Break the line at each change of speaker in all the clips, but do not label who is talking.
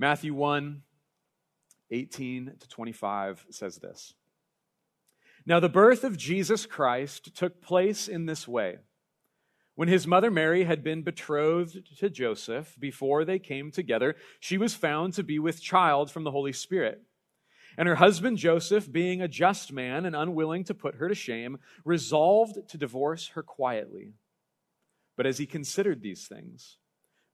Matthew 1 18 to 25 says this. Now, the birth of Jesus Christ took place in this way. When his mother Mary had been betrothed to Joseph, before they came together, she was found to be with child from the Holy Spirit. And her husband Joseph, being a just man and unwilling to put her to shame, resolved to divorce her quietly. But as he considered these things,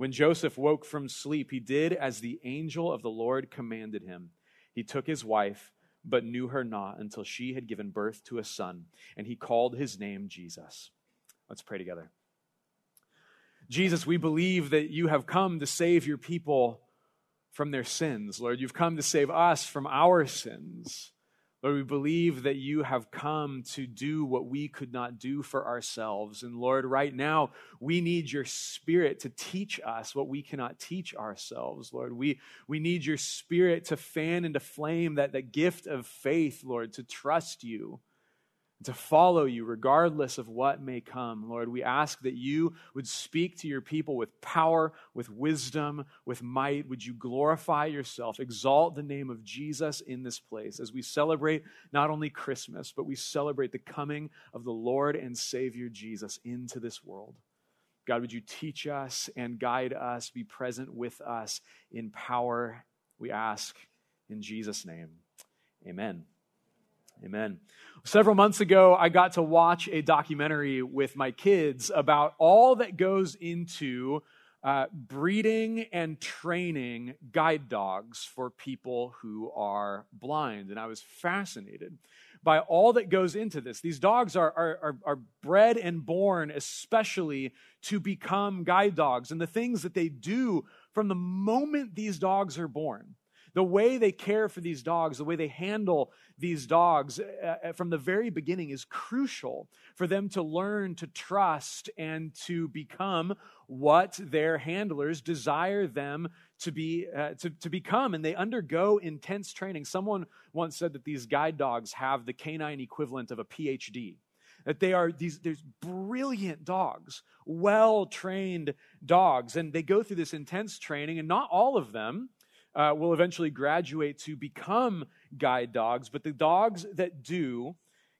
When Joseph woke from sleep, he did as the angel of the Lord commanded him. He took his wife but knew her not until she had given birth to a son, and he called his name Jesus. Let's pray together. Jesus, we believe that you have come to save your people from their sins. Lord, you've come to save us from our sins. Lord, we believe that you have come to do what we could not do for ourselves. And Lord, right now, we need your spirit to teach us what we cannot teach ourselves. Lord, we, we need your spirit to fan into flame that, that gift of faith, Lord, to trust you to follow you regardless of what may come. Lord, we ask that you would speak to your people with power, with wisdom, with might. Would you glorify yourself, exalt the name of Jesus in this place as we celebrate not only Christmas, but we celebrate the coming of the Lord and Savior Jesus into this world. God, would you teach us and guide us, be present with us in power? We ask in Jesus' name. Amen. Amen. Several months ago, I got to watch a documentary with my kids about all that goes into uh, breeding and training guide dogs for people who are blind. And I was fascinated by all that goes into this. These dogs are, are, are, bred and born especially to become guide dogs, and the things that they do from the moment these dogs are born the way they care for these dogs, the way they handle these dogs uh, uh, from the very beginning is crucial for them to learn to trust and to become what their handlers desire them to be uh, to, to become. And they undergo intense training. Someone once said that these guide dogs have the canine equivalent of a phd that they are these there's brilliant dogs well trained dogs. And they go through this intense training and not all of them uh, will eventually graduate to become guide dogs, but the dogs that do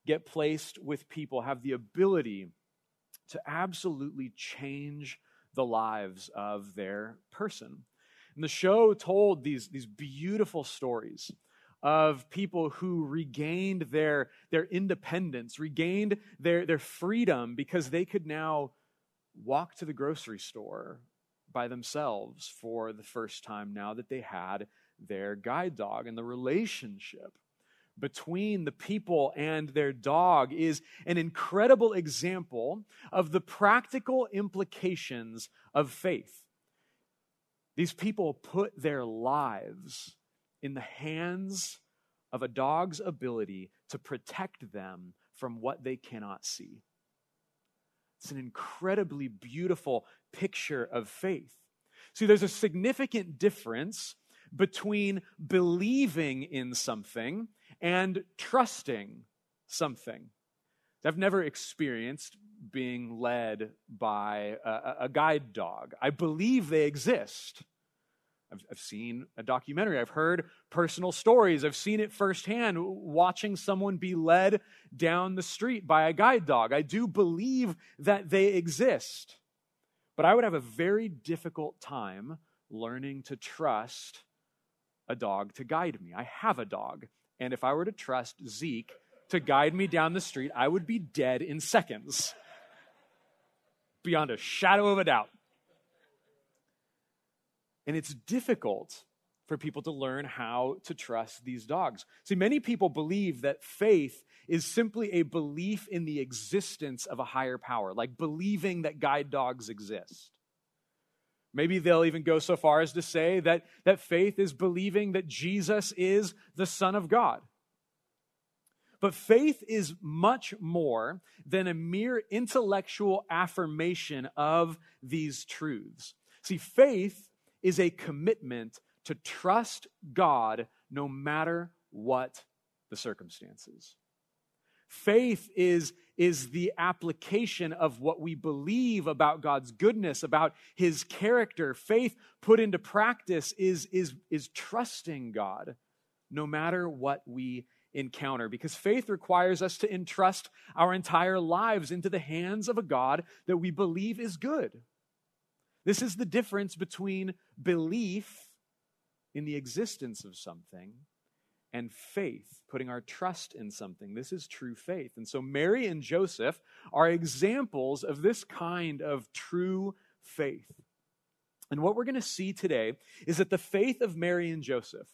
get placed with people have the ability to absolutely change the lives of their person. And the show told these, these beautiful stories of people who regained their, their independence, regained their, their freedom because they could now walk to the grocery store by themselves for the first time now that they had their guide dog. And the relationship between the people and their dog is an incredible example of the practical implications of faith. These people put their lives in the hands of a dog's ability to protect them from what they cannot see. It's an incredibly beautiful picture of faith. See, there's a significant difference between believing in something and trusting something. I've never experienced being led by a, a, guide dog. I believe they exist. I've, I've seen a documentary. I've heard personal stories. I've seen it firsthand watching someone be led down the street by a guide dog. I do believe that they exist. But I would have a very difficult time learning to trust a dog to guide me. I have a dog. And if I were to trust Zeke to guide me down the street, I would be dead in seconds. Beyond a shadow of a doubt. And it's difficult for people to learn how to trust these dogs. See, many people believe that faith is simply a belief in the existence of a higher power, like believing that guide dogs exist. Maybe they'll even go so far as to say that, that faith is believing that Jesus is the Son of God. But faith is much more than a mere intellectual affirmation of these truths. See, faith is a commitment to trust God no matter what the circumstances. Faith is, is the application of what we believe about God's goodness, about his character. Faith put into practice is, is, is trusting God no matter what we encounter. Because faith requires us to entrust our entire lives into the hands of a God that we believe is good. This is the difference between belief in the existence of something and faith, putting our trust in something. This is true faith. And so Mary and Joseph are examples of this kind of true faith. And what we're going to see today is that the faith of Mary and Joseph,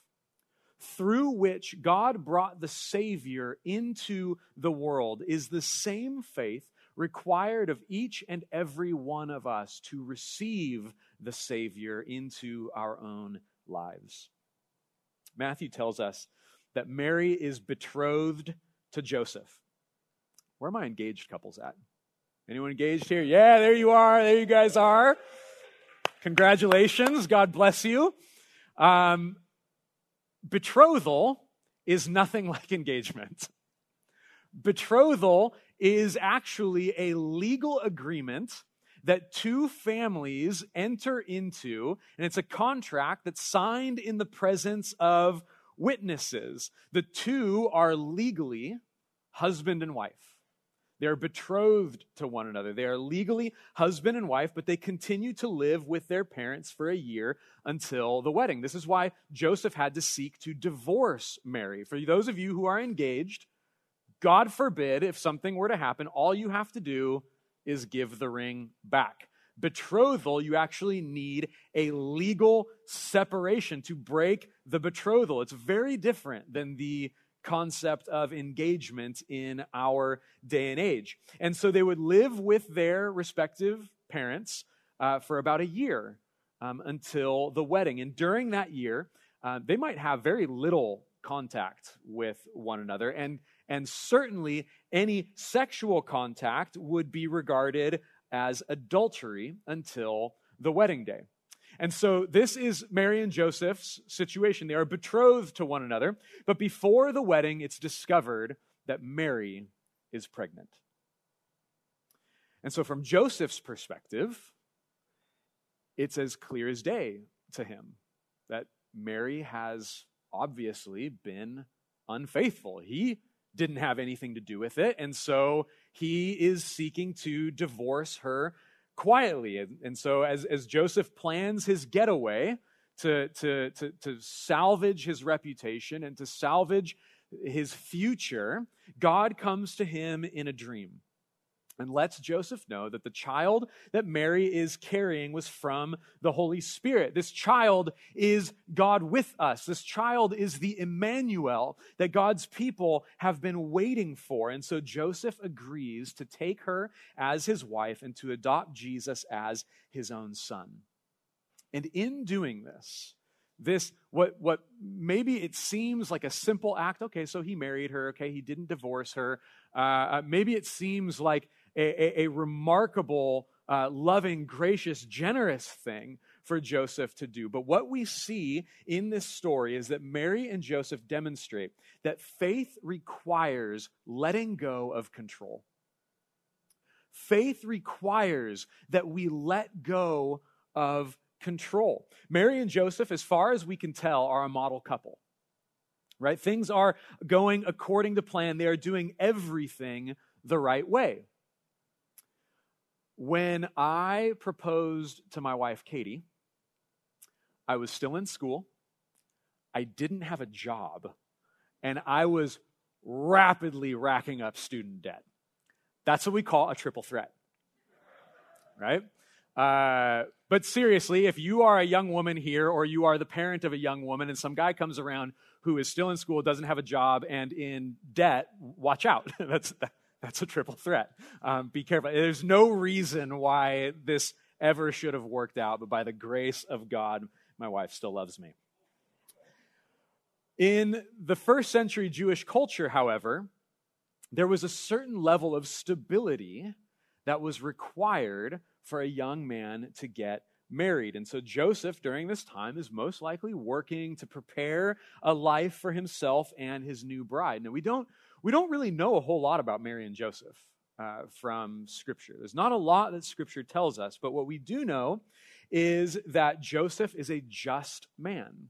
through which God brought the Savior into the world, is the same faith required of each and every one of us to receive the Savior into our own lives. Matthew tells us that Mary is betrothed to Joseph. Where are my engaged couples at? Anyone engaged here? Yeah, there you are. There you guys are. Congratulations. God bless you. Um, betrothal is nothing like engagement. Betrothal is actually a legal agreement that two families enter into, and it's a contract that's signed in the presence of witnesses. The two are legally husband and wife. They're betrothed to one another. They are legally husband and wife, but they continue to live with their parents for a year until the wedding. This is why Joseph had to seek to divorce Mary. For those of you who are engaged, God forbid if something were to happen, all you have to do is give the ring back betrothal, you actually need a legal separation to break the betrothal. It's very different than the concept of engagement in our day and age. And so they would live with their respective parents uh, for about a year um, until the wedding. And during that year, uh, they might have very little contact with one another. And, and certainly any sexual contact would be regarded as adultery until the wedding day. And so this is Mary and Joseph's situation. They are betrothed to one another, but before the wedding, it's discovered that Mary is pregnant. And so, from Joseph's perspective, it's as clear as day to him that Mary has obviously been unfaithful. He didn't have anything to do with it. And so he is seeking to divorce her quietly. And, and so as, as Joseph plans his getaway to, to, to, to salvage his reputation and to salvage his future, God comes to him in a dream and lets Joseph know that the child that Mary is carrying was from the Holy Spirit. This child is God with us. This child is the Emmanuel that God's people have been waiting for. And so Joseph agrees to take her as his wife and to adopt Jesus as his own son. And in doing this, this what what maybe it seems like a simple act okay so he married her okay he didn't divorce her uh, uh maybe it seems like a, a, a remarkable, uh, loving, gracious, generous thing for Joseph to do. But what we see in this story is that Mary and Joseph demonstrate that faith requires letting go of control. Faith requires that we let go of control. Mary and Joseph, as far as we can tell, are a model couple. Right? Things are going according to plan. They are doing everything the right way. When I proposed to my wife, Katie, I was still in school. I didn't have a job, and I was rapidly racking up student debt. That's what we call a triple threat, right? Uh, but seriously, if you are a young woman here or you are the parent of a young woman and some guy comes around who is still in school, doesn't have a job, and in debt, watch out. That's, that's a triple threat. Um, be careful. There's no reason why this ever should have worked out, but by the grace of God, my wife still loves me. In the first century Jewish culture, however, there was a certain level of stability that was required for a young man to get married. And so Joseph, during this time, is most likely working to prepare a life for himself and his new bride. Now, we don't, we don't really know a whole lot about Mary and Joseph uh, from Scripture. There's not a lot that Scripture tells us, but what we do know is that Joseph is a just man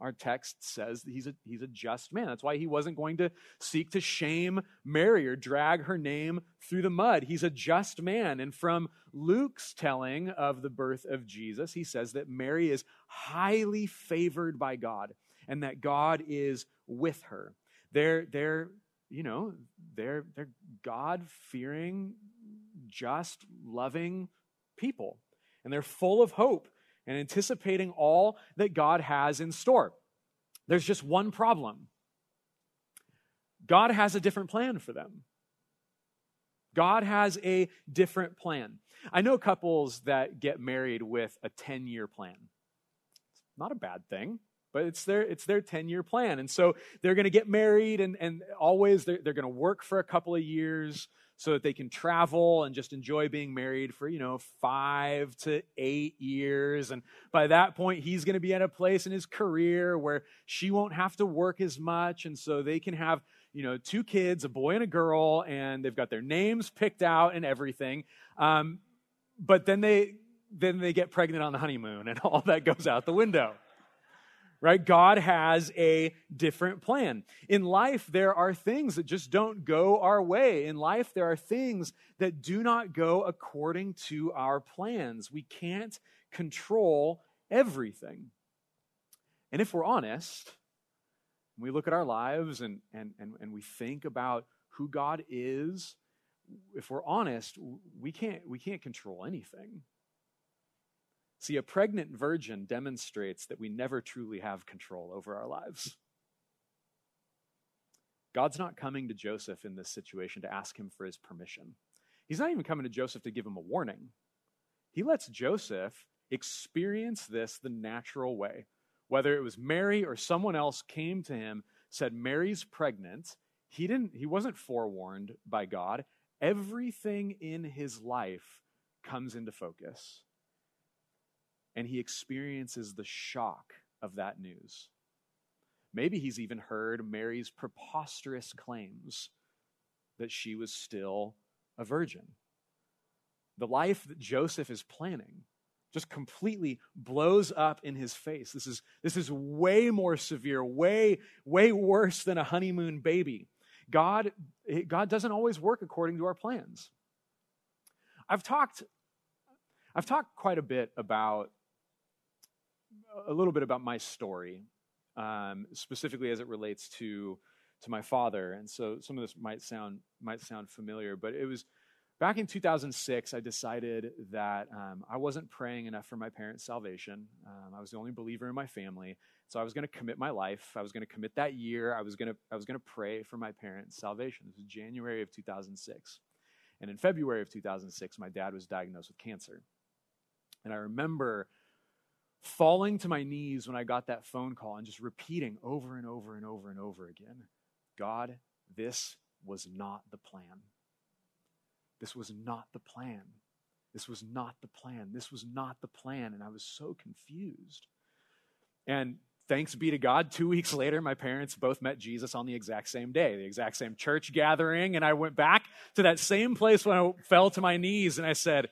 our text says that he's a, he's a just man. That's why he wasn't going to seek to shame Mary or drag her name through the mud. He's a just man. And from Luke's telling of the birth of Jesus, he says that Mary is highly favored by God and that God is with her. They're, they're you know, they're, they're God fearing, just, loving people. And they're full of hope and anticipating all that God has in store. There's just one problem God has a different plan for them. God has a different plan. I know couples that get married with a 10 year plan. It's not a bad thing, but it's their, it's their 10 year plan. And so they're going to get married and, and always they're, they're going to work for a couple of years so that they can travel and just enjoy being married for, you know, five to eight years. And by that point, he's going to be at a place in his career where she won't have to work as much. And so they can have, you know, two kids, a boy and a girl, and they've got their names picked out and everything. Um, but then they, then they get pregnant on the honeymoon and all that goes out the window right? God has a different plan. In life, there are things that just don't go our way. In life, there are things that do not go according to our plans. We can't control everything. And if we're honest, we look at our lives and, and, and, and we think about who God is, if we're honest, we can't, we can't control anything. See, a pregnant virgin demonstrates that we never truly have control over our lives. God's not coming to Joseph in this situation to ask him for his permission. He's not even coming to Joseph to give him a warning. He lets Joseph experience this the natural way. Whether it was Mary or someone else came to him, said, Mary's pregnant, he didn't he wasn't forewarned by God. Everything in his life comes into focus and he experiences the shock of that news. Maybe he's even heard Mary's preposterous claims that she was still a virgin. The life that Joseph is planning just completely blows up in his face. This is, this is way more severe, way, way worse than a honeymoon baby. God, God doesn't always work according to our plans. I've talked, I've talked quite a bit about a little bit about my story, um, specifically as it relates to to my father. And so some of this might sound might sound familiar, but it was back in 2006. I decided that um, I wasn't praying enough for my parents' salvation. Um, I was the only believer in my family, so I was going to commit my life. I was going to commit that year. I was going to I was going to pray for my parents' salvation. This was January of 2006, and in February of 2006, my dad was diagnosed with cancer. And I remember falling to my knees when I got that phone call and just repeating over and over and over and over again God, this was not the plan. This was not the plan. This was not the plan. This was not the plan. And I was so confused. And thanks be to God, two weeks later, my parents both met Jesus on the exact same day, the exact same church gathering. And I went back to that same place when I fell to my knees and I said,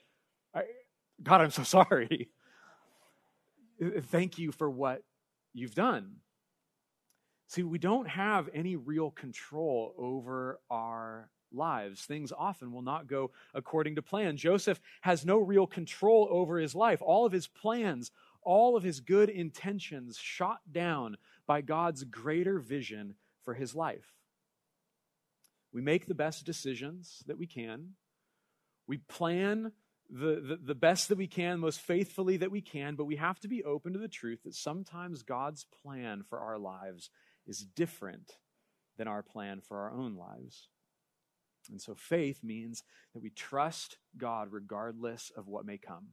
God, I'm so sorry. Uh, thank you for what you've done. See, we don't have any real control over our lives. Things often will not go according to plan. Joseph has no real control over his life. All of his plans, all of his good intentions shot down by God's greater vision for his life. We make the best decisions that we can. We plan the, the, the best that we can, most faithfully that we can, but we have to be open to the truth that sometimes God's plan for our lives is different than our plan for our own lives. And so faith means that we trust God regardless of what may come.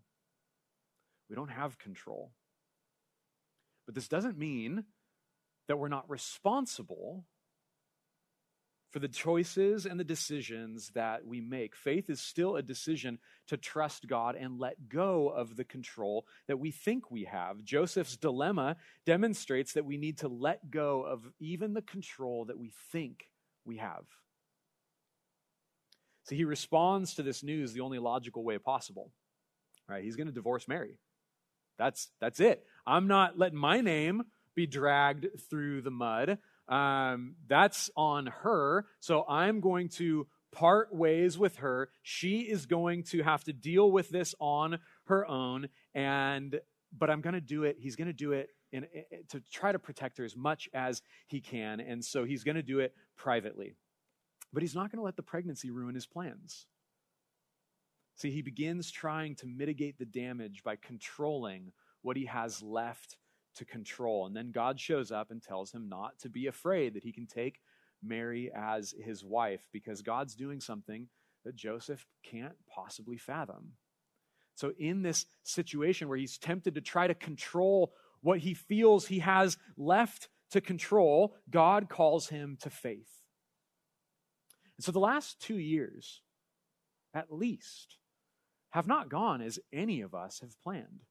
We don't have control. But this doesn't mean that we're not responsible for the choices and the decisions that we make. Faith is still a decision to trust God and let go of the control that we think we have. Joseph's dilemma demonstrates that we need to let go of even the control that we think we have. So he responds to this news the only logical way possible. Right? He's going to divorce Mary. That's that's it. I'm not letting my name be dragged through the mud um, that's on her. So I'm going to part ways with her. She is going to have to deal with this on her own. And but I'm going to do it. He's going to do it in, in, to try to protect her as much as he can. And so he's going to do it privately. But he's not going to let the pregnancy ruin his plans. See, he begins trying to mitigate the damage by controlling what he has left to control. And then God shows up and tells him not to be afraid, that he can take Mary as his wife because God's doing something that Joseph can't possibly fathom. So, in this situation where he's tempted to try to control what he feels he has left to control, God calls him to faith. And so, the last two years, at least, have not gone as any of us have planned.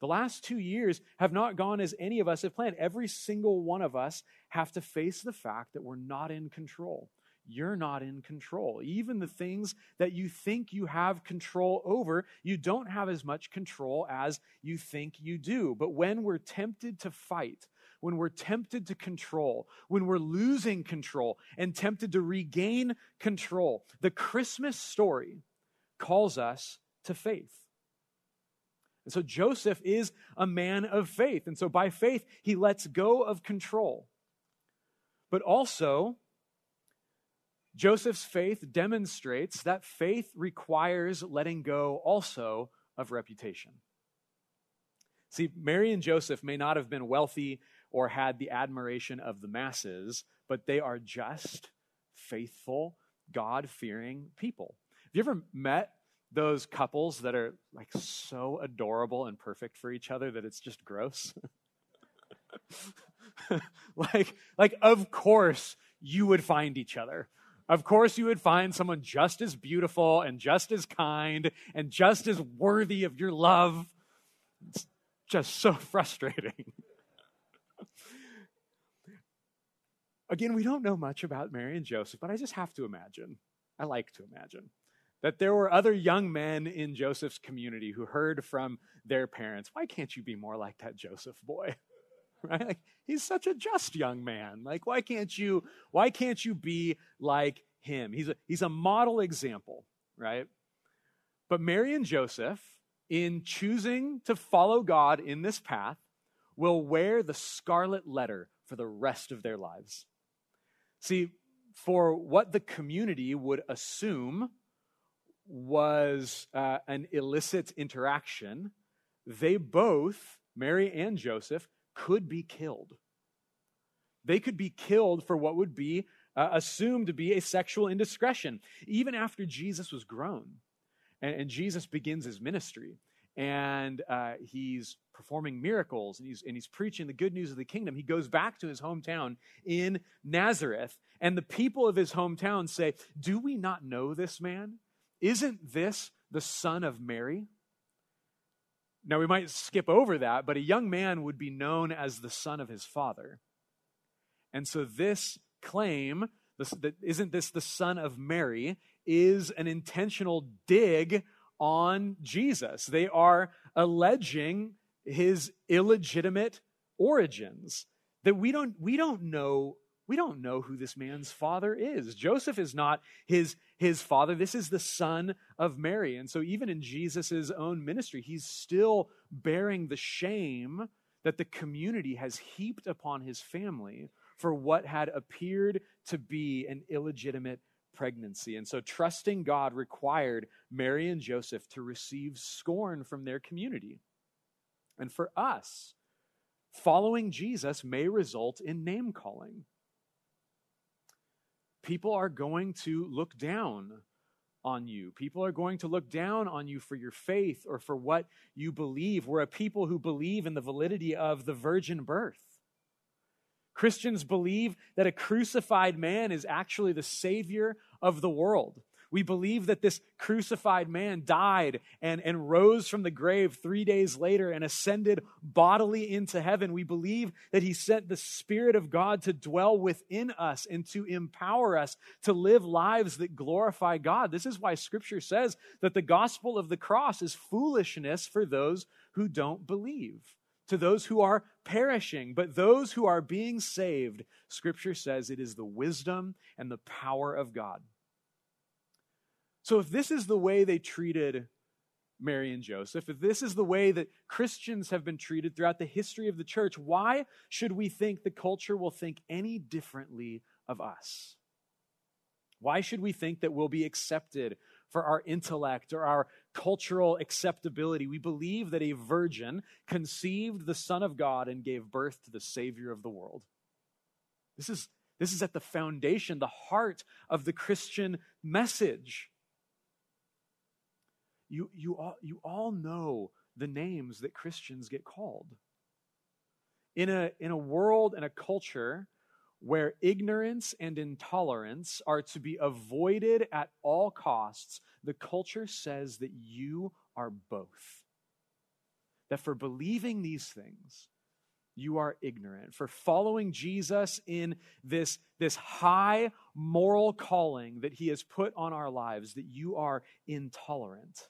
The last two years have not gone as any of us have planned. Every single one of us have to face the fact that we're not in control. You're not in control. Even the things that you think you have control over, you don't have as much control as you think you do. But when we're tempted to fight, when we're tempted to control, when we're losing control and tempted to regain control, the Christmas story calls us to faith. And so Joseph is a man of faith. And so by faith, he lets go of control. But also, Joseph's faith demonstrates that faith requires letting go also of reputation. See, Mary and Joseph may not have been wealthy or had the admiration of the masses, but they are just, faithful, God fearing people. Have you ever met those couples that are like so adorable and perfect for each other that it's just gross. like like of course you would find each other. Of course you would find someone just as beautiful and just as kind and just as worthy of your love. It's just so frustrating. Again, we don't know much about Mary and Joseph, but I just have to imagine. I like to imagine that there were other young men in Joseph's community who heard from their parents, why can't you be more like that Joseph boy? right? Like, he's such a just young man. Like, why can't you, why can't you be like him? He's a, he's a model example, right? But Mary and Joseph, in choosing to follow God in this path, will wear the scarlet letter for the rest of their lives. See, for what the community would assume was uh, an illicit interaction, they both, Mary and Joseph, could be killed. They could be killed for what would be uh, assumed to be a sexual indiscretion, even after Jesus was grown. And, and Jesus begins his ministry. And uh, he's performing miracles and he's, and he's preaching the good news of the kingdom. He goes back to his hometown in Nazareth. And the people of his hometown say, Do we not know this man? Isn't this the son of Mary? Now, we might skip over that, but a young man would be known as the son of his father. And so, this claim, this, that isn't this the son of Mary, is an intentional dig on Jesus. They are alleging his illegitimate origins that we don't we don't know we don't know who this man's father is. Joseph is not his, his father. This is the son of Mary. And so, even in Jesus' own ministry, he's still bearing the shame that the community has heaped upon his family for what had appeared to be an illegitimate pregnancy. And so, trusting God required Mary and Joseph to receive scorn from their community. And for us, following Jesus may result in name calling. People are going to look down on you. People are going to look down on you for your faith or for what you believe. We're a people who believe in the validity of the virgin birth. Christians believe that a crucified man is actually the Savior of the world. We believe that this crucified man died and, and rose from the grave three days later and ascended bodily into heaven. We believe that he sent the Spirit of God to dwell within us and to empower us to live lives that glorify God. This is why Scripture says that the gospel of the cross is foolishness for those who don't believe to those who are perishing, but those who are being saved, Scripture says it is the wisdom and the power of God. So, if this is the way they treated Mary and Joseph, if this is the way that Christians have been treated throughout the history of the church, why should we think the culture will think any differently of us? Why should we think that we'll be accepted for our intellect or our cultural acceptability? We believe that a virgin conceived the Son of God and gave birth to the Savior of the world. This is, this is at the foundation, the heart of the Christian message you, you, all, you all know the names that Christians get called. In a, in a world and a culture where ignorance and intolerance are to be avoided at all costs, the culture says that you are both. That for believing these things, you are ignorant. For following Jesus in this, this high moral calling that he has put on our lives, that you are intolerant.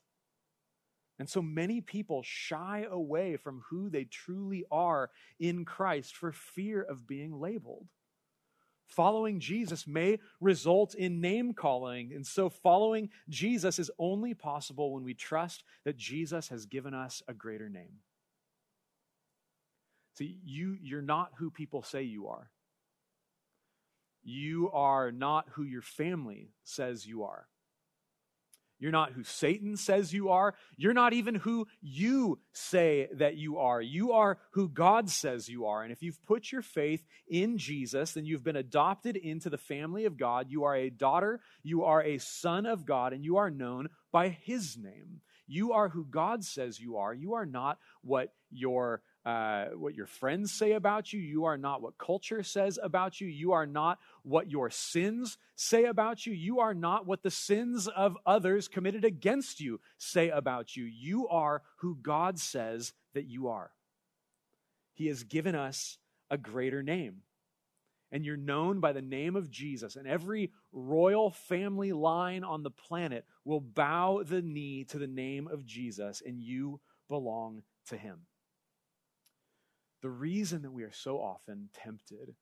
And so many people shy away from who they truly are in Christ for fear of being labeled. Following Jesus may result in name calling. And so following Jesus is only possible when we trust that Jesus has given us a greater name. See, you, you're not who people say you are. You are not who your family says you are. You're not who Satan says you are. You're not even who you say that you are. You are who God says you are. And if you've put your faith in Jesus, then you've been adopted into the family of God. You are a daughter, you are a son of God, and you are known by his name. You are who God says you are. You are not what your uh, what your friends say about you. You are not what culture says about you. You are not what your sins say about you. You are not what the sins of others committed against you say about you. You are who God says that you are. He has given us a greater name. And you're known by the name of Jesus. And every royal family line on the planet will bow the knee to the name of Jesus, and you belong to him. The reason that we are so often tempted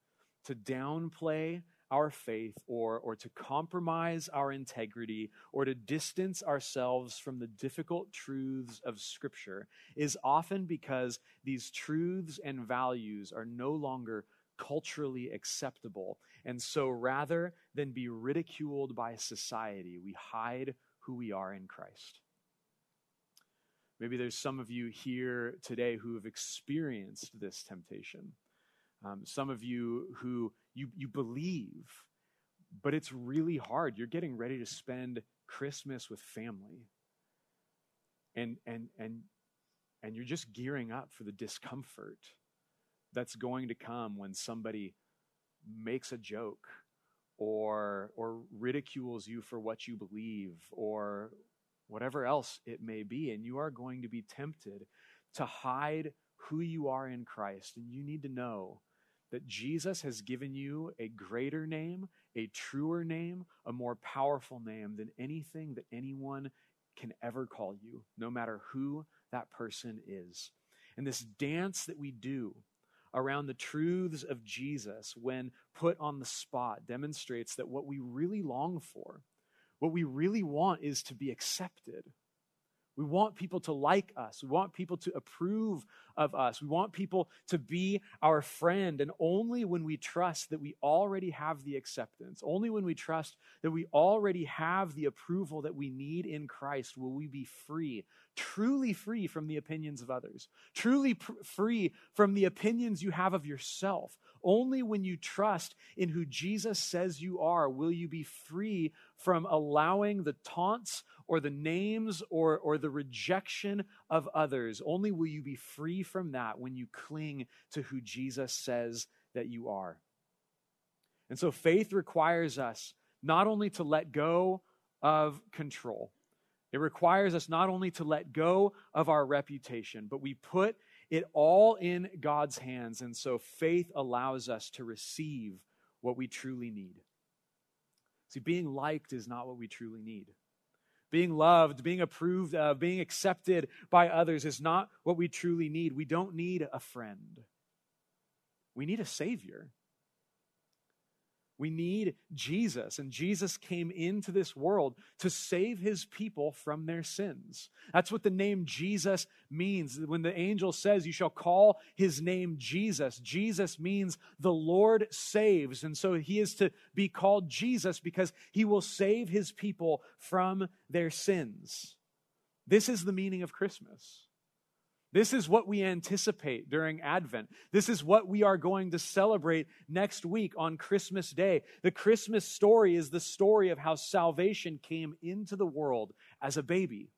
to downplay our faith or, or to compromise our integrity or to distance ourselves from the difficult truths of Scripture is often because these truths and values are no longer culturally acceptable. And so rather than be ridiculed by society, we hide who we are in Christ. Maybe there's some of you here today who have experienced this temptation. Um, some of you who you, you believe, but it's really hard. You're getting ready to spend Christmas with family. And, and, and, and you're just gearing up for the discomfort that's going to come when somebody makes a joke or, or ridicules you for what you believe or whatever else it may be. And you are going to be tempted to hide who you are in Christ. And you need to know that Jesus has given you a greater name, a truer name, a more powerful name than anything that anyone can ever call you, no matter who that person is. And this dance that we do around the truths of Jesus when put on the spot demonstrates that what we really long for what we really want is to be accepted. We want people to like us. We want people to approve of us. We want people to be our friend. And only when we trust that we already have the acceptance, only when we trust that we already have the approval that we need in Christ, will we be free, truly free from the opinions of others, truly pr- free from the opinions you have of yourself. Only when you trust in who Jesus says you are will you be free from allowing the taunts or the names or, or the rejection of others. Only will you be free from that when you cling to who Jesus says that you are. And so faith requires us not only to let go of control, it requires us not only to let go of our reputation, but we put it all in God's hands. And so faith allows us to receive what we truly need. See, being liked is not what we truly need. Being loved, being approved of, being accepted by others is not what we truly need. We don't need a friend. We need a Savior. We need Jesus, and Jesus came into this world to save his people from their sins. That's what the name Jesus means. When the angel says, You shall call his name Jesus, Jesus means the Lord saves. And so he is to be called Jesus because he will save his people from their sins. This is the meaning of Christmas. This is what we anticipate during Advent. This is what we are going to celebrate next week on Christmas Day. The Christmas story is the story of how salvation came into the world as a baby.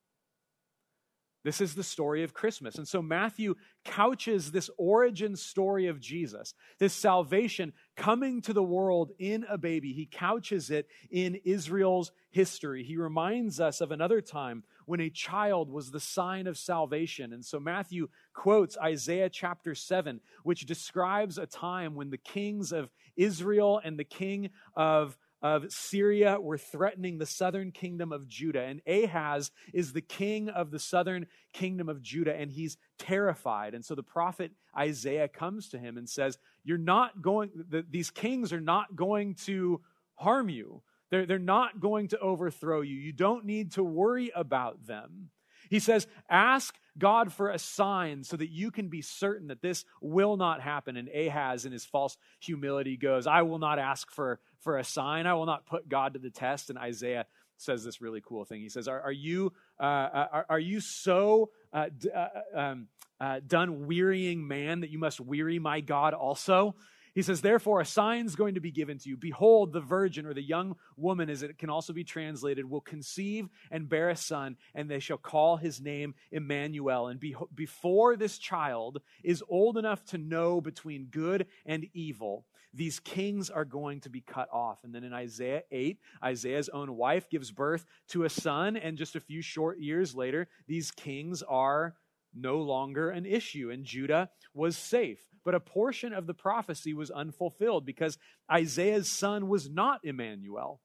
This is the story of Christmas. And so Matthew couches this origin story of Jesus, this salvation coming to the world in a baby. He couches it in Israel's history. He reminds us of another time when a child was the sign of salvation. And so Matthew quotes Isaiah chapter 7, which describes a time when the kings of Israel and the king of of Syria were threatening the southern kingdom of Judah. And Ahaz is the king of the southern kingdom of Judah, and he's terrified. And so the prophet Isaiah comes to him and says, You're not going, the, these kings are not going to harm you. They're, they're not going to overthrow you. You don't need to worry about them. He says, Ask God for a sign so that you can be certain that this will not happen. And Ahaz, in his false humility, goes, I will not ask for, for a sign. I will not put God to the test. And Isaiah says this really cool thing. He says, Are, are you, uh, are, are, you so uh, d- uh, um, uh, done wearying man that you must weary my God also? He says, Therefore, a sign is going to be given to you. Behold, the virgin or the young woman, as it can also be translated, will conceive and bear a son, and they shall call his name Emmanuel. And be- before this child is old enough to know between good and evil, these kings are going to be cut off. And then in Isaiah 8, Isaiah's own wife gives birth to a son, and just a few short years later, these kings are no longer an issue, and Judah was safe. But a portion of the prophecy was unfulfilled because Isaiah's son was not Emmanuel.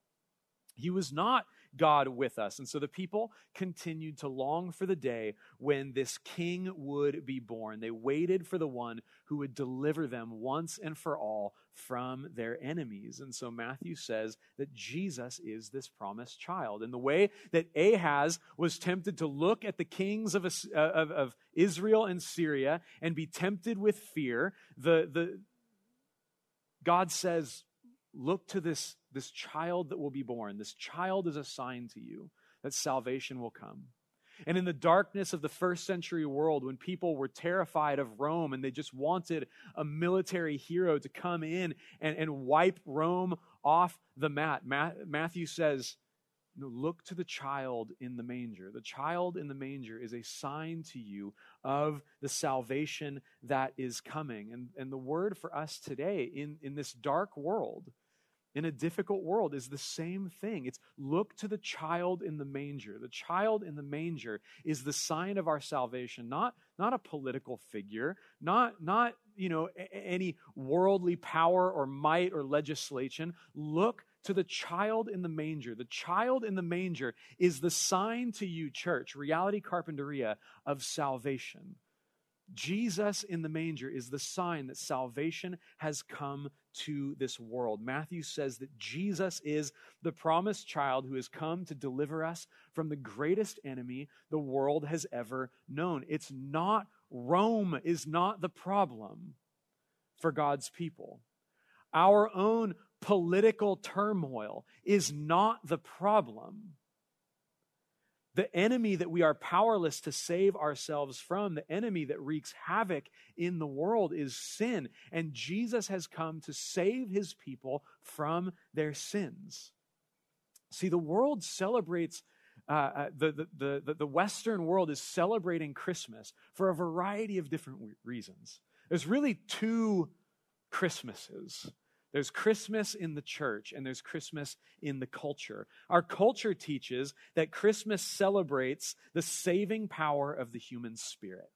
He was not God with us. And so the people continued to long for the day when this king would be born. They waited for the one who would deliver them once and for all from their enemies. And so Matthew says that Jesus is this promised child. In the way that Ahaz was tempted to look at the kings of, uh, of, of Israel and Syria and be tempted with fear, the, the, God says, look to this this child that will be born. This child is a sign to you that salvation will come. And in the darkness of the first century world, when people were terrified of Rome and they just wanted a military hero to come in and, and wipe Rome off the mat, Matthew says, Look to the child in the manger. The child in the manger is a sign to you of the salvation that is coming. And, and the word for us today in, in this dark world in a difficult world is the same thing. It's look to the child in the manger. The child in the manger is the sign of our salvation, not, not a political figure, not, not you know, any worldly power or might or legislation. Look to the child in the manger. The child in the manger is the sign to you, church, reality Carpinteria, of salvation. Jesus in the manger is the sign that salvation has come to this world. Matthew says that Jesus is the promised child who has come to deliver us from the greatest enemy the world has ever known. It's not Rome is not the problem for God's people. Our own political turmoil is not the problem. The enemy that we are powerless to save ourselves from, the enemy that wreaks havoc in the world is sin. And Jesus has come to save his people from their sins. See, the world celebrates, uh, uh the, the, the, the Western world is celebrating Christmas for a variety of different reasons. There's really two Christmases. There's Christmas in the church and there's Christmas in the culture. Our culture teaches that Christmas celebrates the saving power of the human spirit.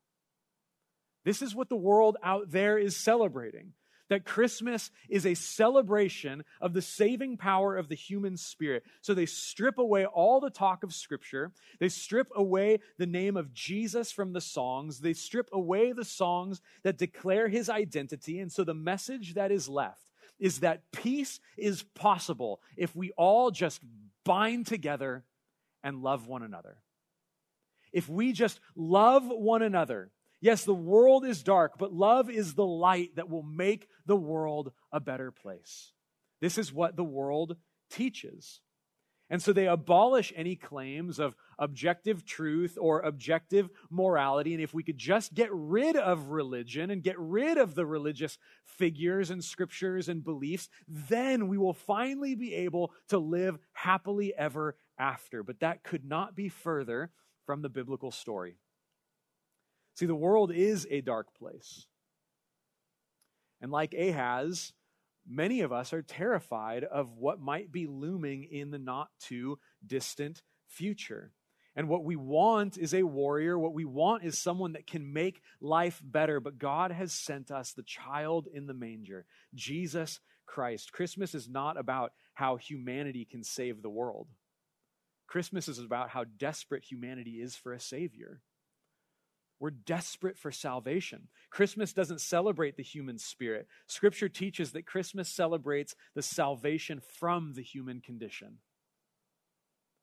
This is what the world out there is celebrating. That Christmas is a celebration of the saving power of the human spirit. So they strip away all the talk of Scripture. They strip away the name of Jesus from the songs. They strip away the songs that declare his identity. And so the message that is left is that peace is possible if we all just bind together and love one another. If we just love one another, yes, the world is dark, but love is the light that will make the world a better place. This is what the world teaches. And so they abolish any claims of objective truth or objective morality. And if we could just get rid of religion and get rid of the religious figures and scriptures and beliefs, then we will finally be able to live happily ever after. But that could not be further from the biblical story. See, the world is a dark place. And like Ahaz, many of us are terrified of what might be looming in the not too distant future. And what we want is a warrior. What we want is someone that can make life better. But God has sent us the child in the manger, Jesus Christ. Christmas is not about how humanity can save the world. Christmas is about how desperate humanity is for a Savior. We're desperate for salvation. Christmas doesn't celebrate the human spirit. Scripture teaches that Christmas celebrates the salvation from the human condition.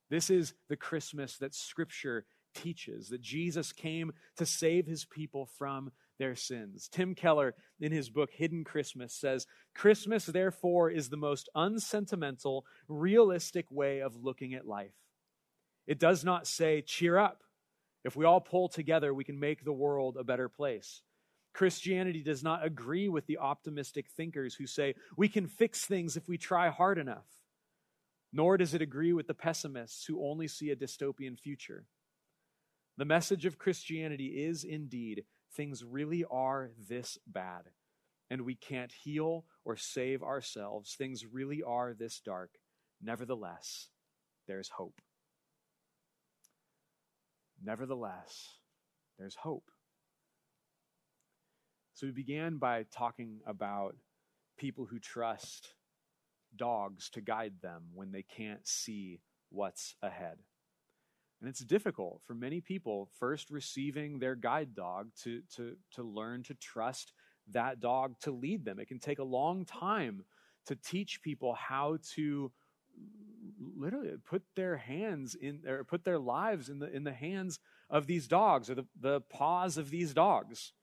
This is the Christmas that Scripture teaches, that Jesus came to save his people from their sins. Tim Keller, in his book Hidden Christmas, says Christmas, therefore, is the most unsentimental, realistic way of looking at life. It does not say, cheer up. If we all pull together, we can make the world a better place. Christianity does not agree with the optimistic thinkers who say we can fix things if we try hard enough. Nor does it agree with the pessimists who only see a dystopian future. The message of Christianity is indeed things really are this bad, and we can't heal or save ourselves. Things really are this dark. Nevertheless, there's hope. Nevertheless, there's hope. So we began by talking about people who trust dogs to guide them when they can't see what's ahead. And it's difficult for many people first receiving their guide dog to, to, to learn to trust that dog to lead them. It can take a long time to teach people how to literally put their hands in or put their lives in the in the hands of these dogs or the, the paws of these dogs.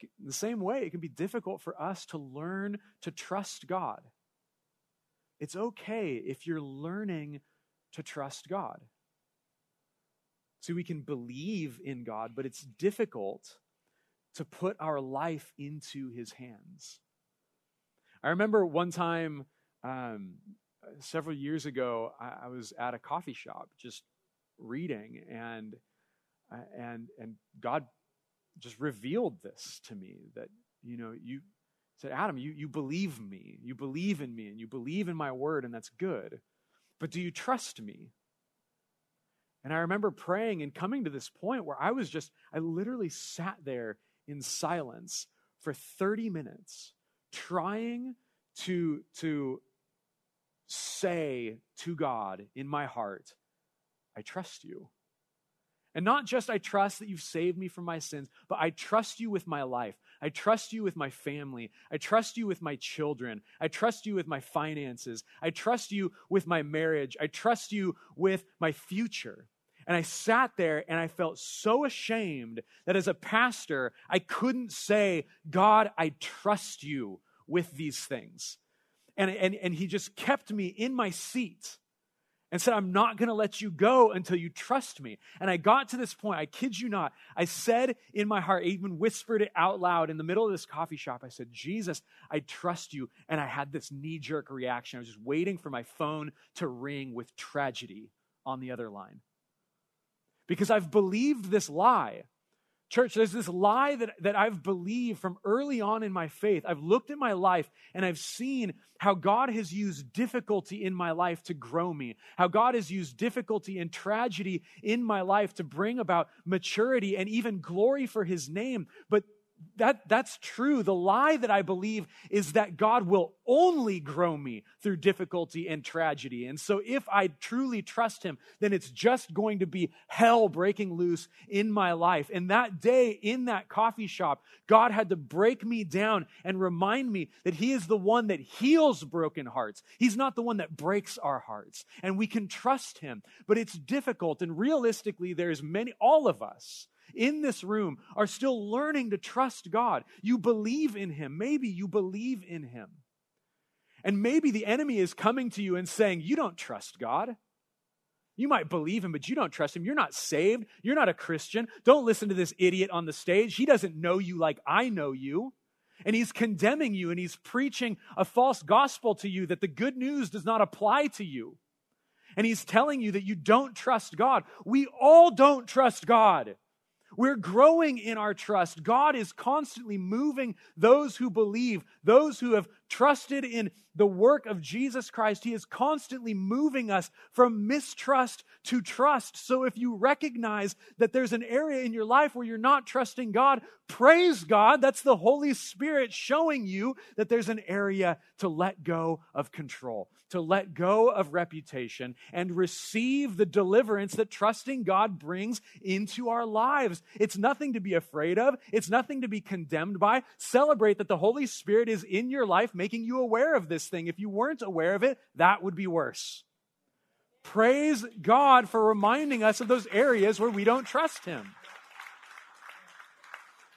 In the same way it can be difficult for us to learn to trust god. It's okay if you're learning to trust god. So we can believe in god but it's difficult to put our life into his hands i remember one time um, several years ago, I, I, was at a coffee shop just reading, and uh, and and God just revealed this to me that you know you said, Adam, you you believe me, you believe in me, and you believe in my word, and that's good. But do you trust me? And I remember praying and coming to this point where I was just, I literally sat there in silence for 30 minutes, trying to, to say to God in my heart, I trust you. And not just I trust that you've saved me from my sins, but I trust you with my life. I trust you with my family. I trust you with my children. I trust you with my finances. I trust you with my marriage. I trust you with my future. And I sat there and I felt so ashamed that as a pastor, I couldn't say, God, I trust you with these things. And, and, and he just kept me in my seat and said, I'm not going to let you go until you trust me. And I got to this point, I kid you not. I said in my heart, I even whispered it out loud in the middle of this coffee shop. I said, Jesus, I trust you. And I had this knee jerk reaction. I was just waiting for my phone to ring with tragedy on the other line. Because I've believed this lie Church, there's this lie that, that I've believed from early on in my faith. I've looked at my life and I've seen how God has used difficulty in my life to grow me, how God has used difficulty and tragedy in my life to bring about maturity and even glory for his name. But that, that's true. The lie that I believe is that God will only grow me through difficulty and tragedy. And so if I truly trust Him, then it's just going to be hell breaking loose in my life. And that day in that coffee shop, God had to break me down and remind me that He is the one that heals broken hearts. He's not the one that breaks our hearts. And we can trust Him. But it's difficult. And realistically, there's many, all of us, in this room are still learning to trust God. You believe in Him. Maybe you believe in Him. And maybe the enemy is coming to you and saying, You don't trust God. You might believe him, but you don't trust him. You're not saved. You're not a Christian. Don't listen to this idiot on the stage. He doesn't know you like I know you. And he's condemning you and he's preaching a false gospel to you that the good news does not apply to you. And he's telling you that you don't trust God. We all don't trust God. We're growing in our trust. God is constantly moving those who believe, those who have trusted in the work of Jesus Christ. He is constantly moving us from mistrust to trust. So if you recognize that there's an area in your life where you're not trusting God, praise God. That's the Holy Spirit showing you that there's an area to let go of control, to let go of reputation, and receive the deliverance that trusting God brings into our lives. It's nothing to be afraid of, it's nothing to be condemned by. Celebrate that the Holy Spirit is in your life making you aware of this thing. If you weren't aware of it, that would be worse. Praise God for reminding us of those areas where we don't trust Him.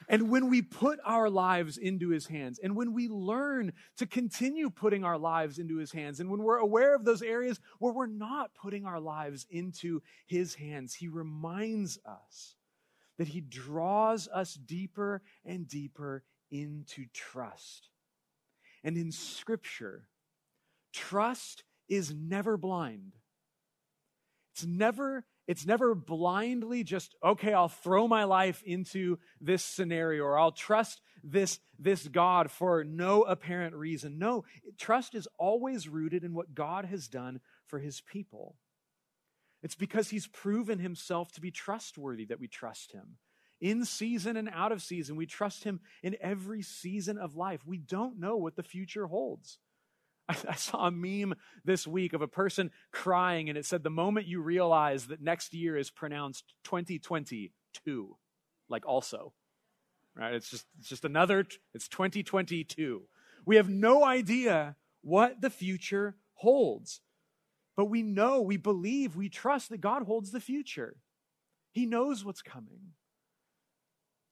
And when we put our lives into his hands, and when we learn to continue putting our lives into his hands, and when we're aware of those areas where we're not putting our lives into his hands, he reminds us that he draws us deeper and deeper into trust. And in Scripture, trust is never blind. It's never, it's never blindly just, okay, I'll throw my life into this scenario or I'll trust this, this God for no apparent reason. No, trust is always rooted in what God has done for his people. It's because he's proven himself to be trustworthy that we trust him in season and out of season. We trust Him in every season of life. We don't know what the future holds. I, I, saw a meme this week of a person crying, and it said, The moment you realize that next year is pronounced 2022, like also. Right? It's just, it's just another, it's 2022. We have no idea what the future holds. But we know, we believe, we trust that God holds the future. He knows what's coming.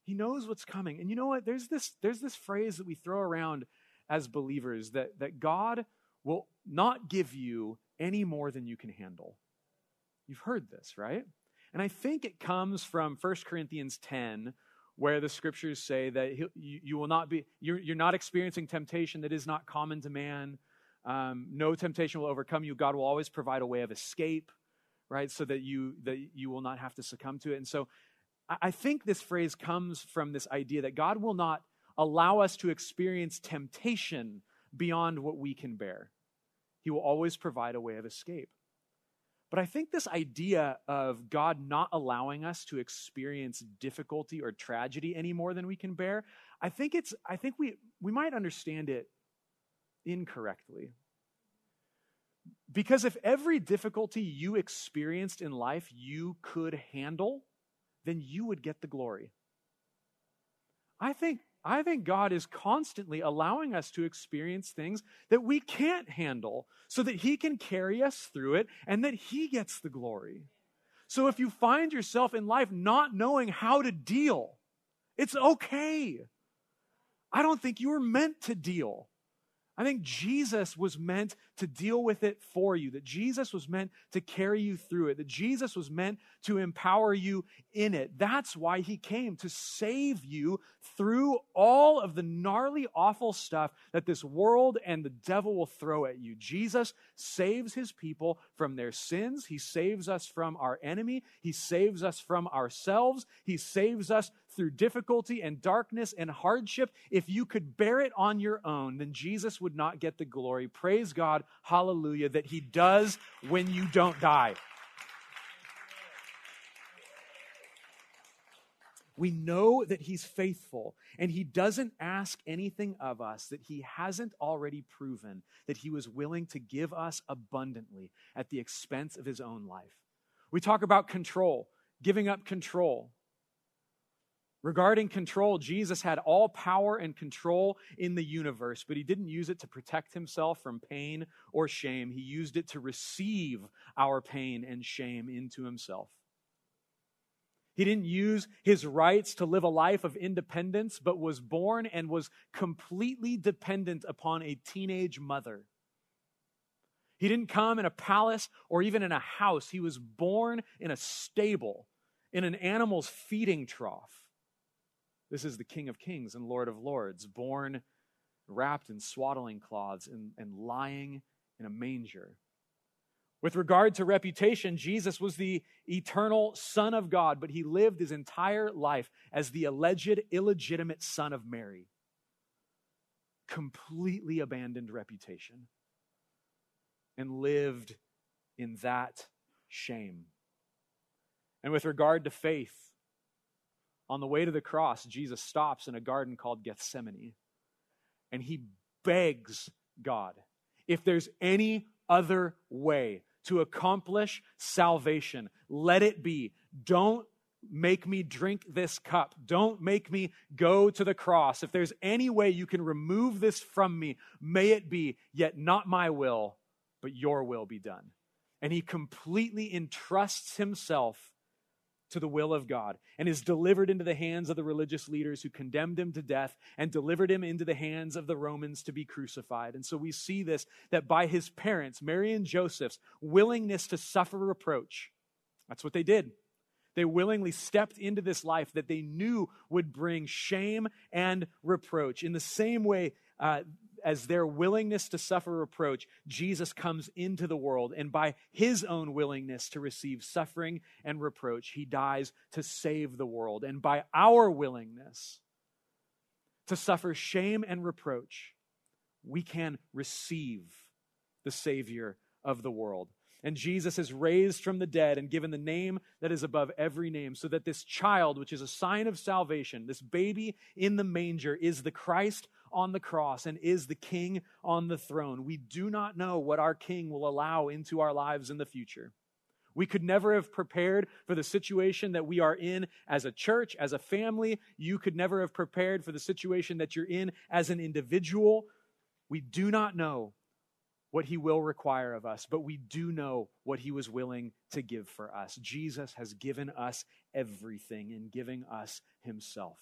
He knows what's coming. And you know what? There's this, there's this phrase that we throw around as believers that, that God will not give you any more than you can handle. You've heard this, right? And I think it comes from 1 Corinthians 10, where the scriptures say that you, you will not be, you're, you're, not experiencing temptation that is not common to man. Um, no temptation will overcome you. God will always provide a way of escape, right? So that you, that you will not have to succumb to it. And so I think this phrase comes from this idea that God will not allow us to experience temptation beyond what we can bear. He will always provide a way of escape. But I think this idea of God not allowing us to experience difficulty or tragedy any more than we can bear, I think it's I think we we might understand it incorrectly. Because if every difficulty you experienced in life you could handle, then you would get the glory. I think, I think God is constantly allowing us to experience things that we can't handle so that He can carry us through it and that He gets the glory. So if you find yourself in life not knowing how to deal, it's okay. I don't think you were meant to deal. I think Jesus was meant to deal with it for you, that Jesus was meant to carry you through it, that Jesus was meant to empower you in it. That's why he came, to save you through all of the gnarly, awful stuff that this world and the devil will throw at you. Jesus saves his people from their sins. He saves us from our enemy. He saves us from ourselves. He saves us through difficulty and darkness and hardship. If you could bear it on your own, then Jesus would not get the glory. Praise God, hallelujah, that He does when you don't die. We know that He's faithful and He doesn't ask anything of us that He hasn't already proven that He was willing to give us abundantly at the expense of His own life. We talk about control, giving up control. Regarding control, Jesus had all power and control in the universe, but he didn't use it to protect himself from pain or shame. He used it to receive our pain and shame into himself. He didn't use his rights to live a life of independence, but was born and was completely dependent upon a teenage mother. He didn't come in a palace or even in a house. He was born in a stable, in an animal's feeding trough. This is the King of Kings and Lord of Lords, born wrapped in swaddling cloths and, and lying in a manger. With regard to reputation, Jesus was the eternal Son of God, but he lived his entire life as the alleged illegitimate son of Mary. Completely abandoned reputation and lived in that shame. And with regard to faith, on the way to the cross, Jesus stops in a garden called Gethsemane and he begs God, if there's any other way to accomplish salvation, let it be. Don't make me drink this cup. Don't make me go to the cross. If there's any way you can remove this from me, may it be, yet not my will, but your will be done. And he completely entrusts himself to the will of God and is delivered into the hands of the religious leaders who condemned him to death and delivered him into the hands of the Romans to be crucified. And so we see this that by his parents, Mary and Joseph's willingness to suffer reproach, that's what they did. They willingly stepped into this life that they knew would bring shame and reproach. In the same way, uh, as their willingness to suffer reproach, Jesus comes into the world, and by his own willingness to receive suffering and reproach, he dies to save the world. And by our willingness to suffer shame and reproach, we can receive the Savior of the world. And Jesus is raised from the dead and given the name that is above every name, so that this child, which is a sign of salvation, this baby in the manger, is the Christ on the cross and is the king on the throne. We do not know what our king will allow into our lives in the future. We could never have prepared for the situation that we are in as a church, as a family. You could never have prepared for the situation that you're in as an individual. We do not know what he will require of us, but we do know what he was willing to give for us. Jesus has given us everything in giving us himself.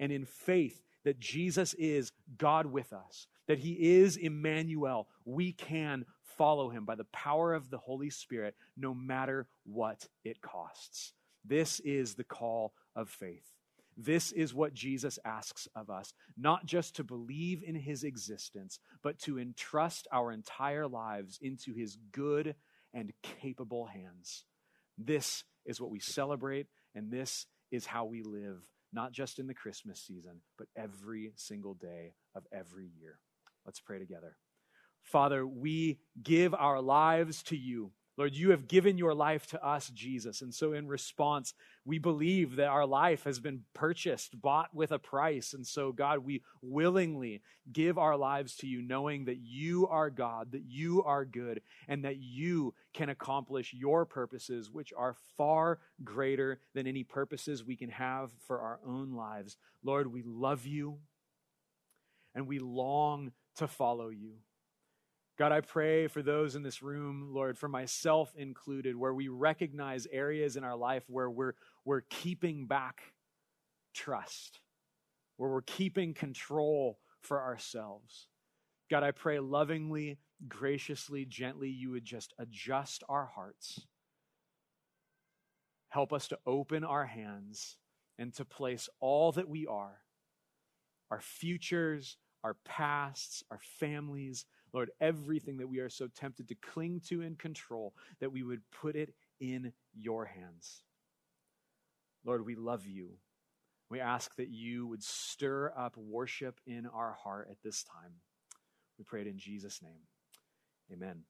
And in faith, that Jesus is God with us, that he is Emmanuel, we can follow him by the power of the Holy Spirit, no matter what it costs. This is the call of faith. This is what Jesus asks of us, not just to believe in his existence, but to entrust our entire lives into his good and capable hands. This is what we celebrate, and this is how we live not just in the Christmas season, but every single day of every year. Let's pray together. Father, we give our lives to you. Lord, you have given your life to us, Jesus. And so, in response, we believe that our life has been purchased, bought with a price. And so, God, we willingly give our lives to you, knowing that you are God, that you are good, and that you can accomplish your purposes, which are far greater than any purposes we can have for our own lives. Lord, we love you and we long to follow you. God, I pray for those in this room, Lord, for myself included, where we recognize areas in our life where we're, we're keeping back trust, where we're keeping control for ourselves. God, I pray lovingly, graciously, gently, you would just adjust our hearts. Help us to open our hands and to place all that we are our futures, our pasts, our families, Lord, everything that we are so tempted to cling to and control, that we would put it in your hands. Lord, we love you. We ask that you would stir up worship in our heart at this time. We pray it in Jesus' name. Amen.